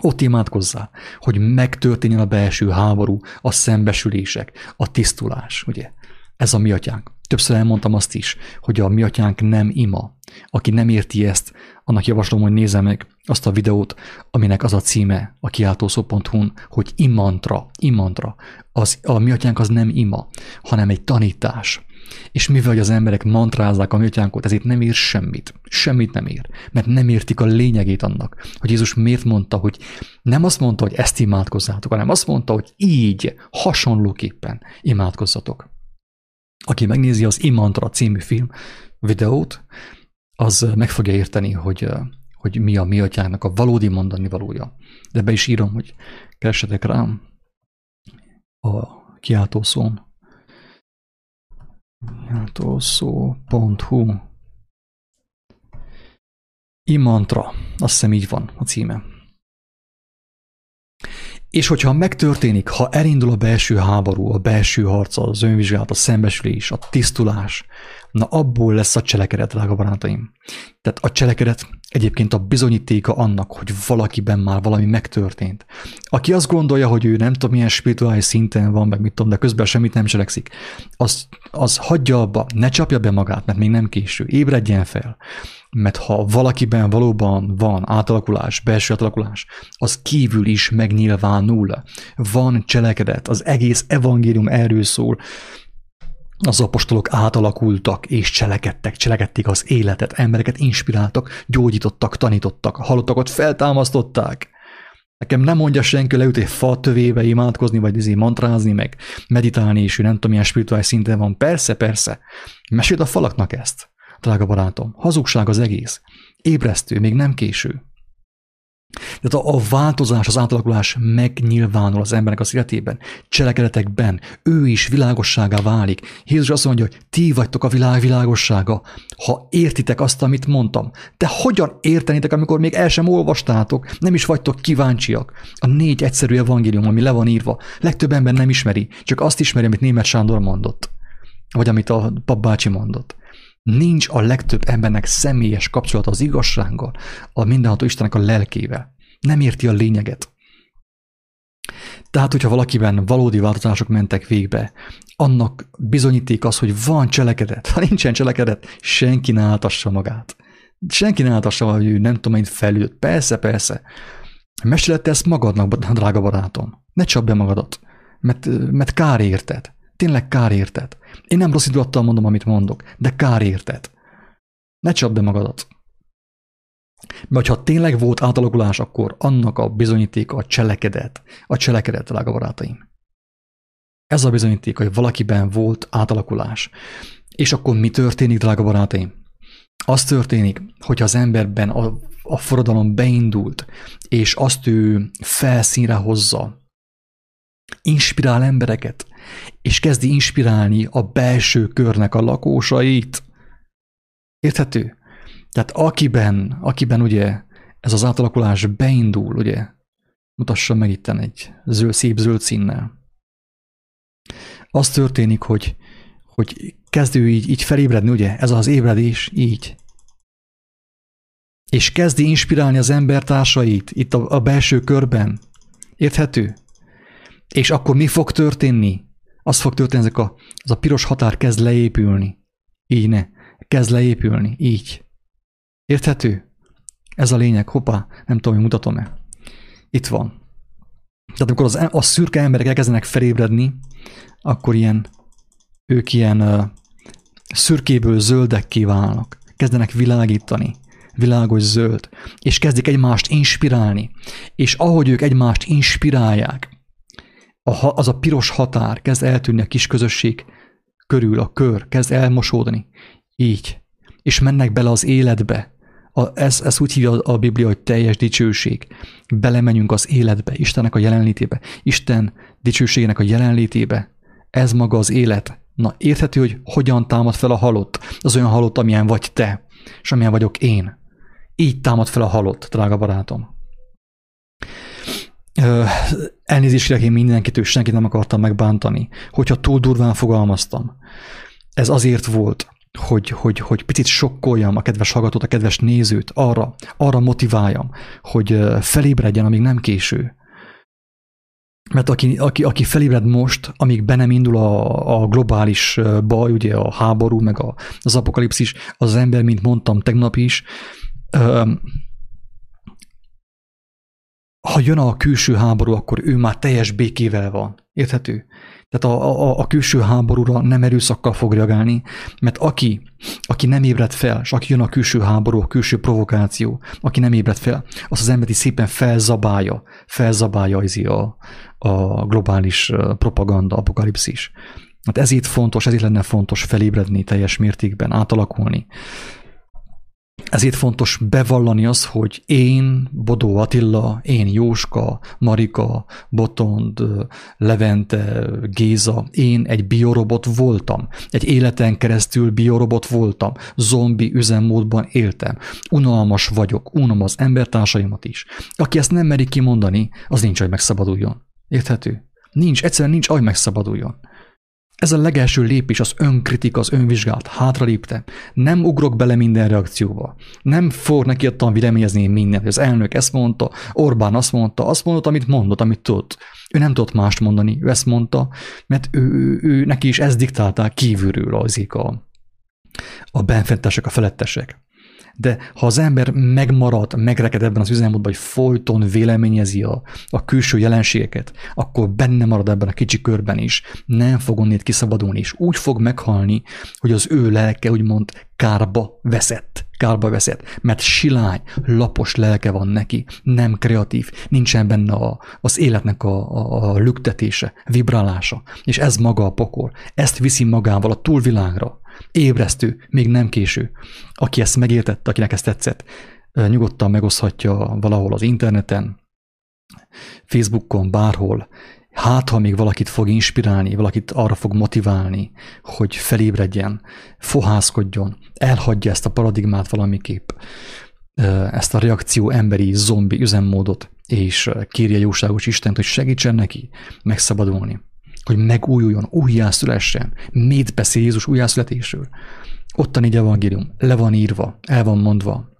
Ott imádkozzál, hogy megtörténjen a belső háború, a szembesülések, a tisztulás, ugye? Ez a mi atyánk. Többször elmondtam azt is, hogy a mi atyánk nem ima. Aki nem érti ezt, annak javaslom, hogy nézze meg azt a videót, aminek az a címe a kiáltószó.hu-n, hogy imantra, imantra. Az, a mi atyánk az nem ima, hanem egy tanítás. És mivel hogy az emberek mantrázzák a mi atyánkot, ezért nem ér semmit. Semmit nem ér. Mert nem értik a lényegét annak, hogy Jézus miért mondta, hogy nem azt mondta, hogy ezt imádkozzátok, hanem azt mondta, hogy így, hasonlóképpen imádkozzatok. Aki megnézi az Imantra című film videót, az meg fogja érteni, hogy, hogy mi a mi atyának a valódi mondani valója. De be is írom, hogy keressetek rám a kiáltószón. Kiáltószó.hu Imantra, azt hiszem így van a címe. És hogyha megtörténik, ha elindul a belső háború, a belső harc, az önvizsgálat, a szembesülés, a tisztulás, na abból lesz a cselekedet, drága barátaim. Tehát a cselekedet egyébként a bizonyítéka annak, hogy valakiben már valami megtörtént. Aki azt gondolja, hogy ő nem tudom milyen spirituális szinten van, meg mit tudom, de közben semmit nem cselekszik, az, az hagyja abba, ne csapja be magát, mert még nem késő, ébredjen fel. Mert ha valakiben valóban van átalakulás, belső átalakulás, az kívül is megnyilvánul. Van cselekedet, az egész evangélium erről szól, az apostolok átalakultak és cselekedtek, cselekedték az életet, embereket inspiráltak, gyógyítottak, tanítottak, halottakat feltámasztották. Nekem nem mondja senki, leüt egy fa tövébe imádkozni, vagy izé mantrázni, meg meditálni, és nem tudom, milyen spirituális szinten van. Persze, persze. Meséld a falaknak ezt, drága barátom. Hazugság az egész. Ébresztő, még nem késő. Tehát a, a változás, az átalakulás megnyilvánul az embernek az életében, cselekedetekben, ő is világosságá válik. Jézus azt mondja, hogy ti vagytok a világ világossága, ha értitek azt, amit mondtam. De hogyan értenitek, amikor még el sem olvastátok, nem is vagytok kíváncsiak? A négy egyszerű evangélium, ami le van írva, legtöbb ember nem ismeri, csak azt ismeri, amit német Sándor mondott, vagy amit a papbácsi mondott. Nincs a legtöbb embernek személyes kapcsolata az igazsággal, a mindenható Istennek a lelkével. Nem érti a lényeget. Tehát, hogyha valakiben valódi változások mentek végbe, annak bizonyíték az, hogy van cselekedet. Ha nincsen cselekedet, senki ne áltassa magát. Senki ne áltassa, hogy ő nem tudom, hogy felült. Persze, persze. Mesélette ezt magadnak, drága barátom. Ne csapd be magadat, mert, mert kár érted. Tényleg kár érted. Én nem rossz indulattal mondom, amit mondok, de kár érted. Ne csapd be magadat. Mert ha tényleg volt átalakulás, akkor annak a bizonyítéka a cselekedet. A cselekedet, drága barátaim. Ez a bizonyíték, hogy valakiben volt átalakulás. És akkor mi történik, drága barátaim? Az történik, hogy az emberben a, a forradalom beindult, és azt ő felszínre hozza, inspirál embereket, és kezdi inspirálni a belső körnek a lakósait. Érthető? Tehát akiben, akiben ugye ez az átalakulás beindul, ugye, mutassa meg itt egy zöld, szép zöld színnel. Az történik, hogy, hogy kezdő így, így felébredni, ugye, ez az ébredés így. És kezdi inspirálni az embertársait itt a, a belső körben. Érthető? És akkor mi fog történni? Az fog történni, ezek a, az a piros határ kezd leépülni. Így ne. Kezd leépülni. Így. Érthető? Ez a lényeg. Hoppá, nem tudom, hogy mutatom-e. Itt van. Tehát amikor az, a szürke emberek elkezdenek felébredni, akkor ilyen, ők ilyen uh, szürkéből zöldek kiválnak. Kezdenek világítani világos zöld, és kezdik egymást inspirálni. És ahogy ők egymást inspirálják, a, az a piros határ kezd eltűnni a kis közösség körül, a kör kezd elmosódni. Így. És mennek bele az életbe. A, ez, ez úgy hívja a Biblia, hogy teljes dicsőség. Belemenjünk az életbe, Istennek a jelenlétébe. Isten dicsőségének a jelenlétébe. Ez maga az élet. Na, érthető, hogy hogyan támad fel a halott. Az olyan halott, amilyen vagy te, és amilyen vagyok én. Így támad fel a halott, drága barátom. Elnézést kérek én mindenkitől, senkit nem akartam megbántani, hogyha túl durván fogalmaztam. Ez azért volt, hogy, hogy, hogy picit sokkoljam a kedves hallgatót, a kedves nézőt, arra, arra motiváljam, hogy felébredjen, amíg nem késő. Mert aki, aki, aki felébred most, amíg be nem indul a, a globális baj, ugye a háború, meg a, az apokalipszis, az ember, mint mondtam tegnap is, ha jön a külső háború, akkor ő már teljes békével van. Érthető? Tehát a, a, a külső háborúra nem erőszakkal fog reagálni, mert aki, aki nem ébred fel, és aki jön a külső háború, a külső provokáció, aki nem ébred fel, az az emberi szépen felzabálja, felzabálja a, a globális propaganda, apokalipszis. Hát ezért fontos, ezért lenne fontos felébredni teljes mértékben, átalakulni. Ezért fontos bevallani az, hogy én, Bodó Attila, én Jóska, Marika, Botond, Levente, Géza, én egy biorobot voltam. Egy életen keresztül biorobot voltam. Zombi üzemmódban éltem. Unalmas vagyok, unom az embertársaimat is. Aki ezt nem meri kimondani, az nincs, hogy megszabaduljon. Érthető? Nincs, egyszerűen nincs, hogy megszabaduljon. Ez a legelső lépés, az önkritika, az önvizsgálat. Hátralépte. Nem ugrok bele minden reakcióba. Nem fog neki ottan véleményezni mindent. Az elnök ezt mondta, Orbán azt mondta, azt mondta, amit mondott, amit tudott. Ő nem tudott mást mondani, ő ezt mondta, mert ő, ő, ő neki is ezt diktálták kívülről azik a, a benfentesek, a felettesek. De ha az ember megmarad, megreked ebben az üzemmódban, hogy folyton véleményezi a, a külső jelenségeket, akkor benne marad ebben a kicsi körben is, nem fog onnét kiszabadulni, és úgy fog meghalni, hogy az ő lelke úgymond kárba veszett. Kárba veszett, mert silány, lapos lelke van neki, nem kreatív, nincsen benne a, az életnek a, a, a lüktetése, vibrálása, és ez maga a pokol. Ezt viszi magával a túlvilágra. Ébresztő, még nem késő. Aki ezt megértette, akinek ezt tetszett, nyugodtan megoszthatja valahol az interneten, Facebookon, bárhol, hát ha még valakit fog inspirálni, valakit arra fog motiválni, hogy felébredjen, fohászkodjon, elhagyja ezt a paradigmát valamiképp, ezt a reakció emberi zombi üzemmódot, és kérje jóságos Istent, hogy segítsen neki megszabadulni, hogy megújuljon, újjászülessen, mit beszél Jézus újjászületésről. Ott a négy evangélium, le van írva, el van mondva,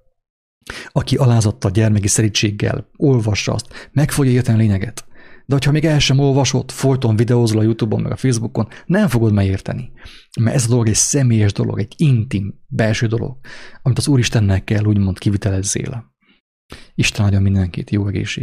aki alázatta gyermeki szerítséggel, olvassa azt, meg fogja érteni a lényeget. De hogyha még el sem olvasod, folyton videózol a Youtube-on, meg a Facebookon, nem fogod megérteni. Mert ez a dolog egy személyes dolog, egy intim, belső dolog, amit az Úristennel kell úgymond kivitelezzél. Isten áldja mindenkit, jó egészség!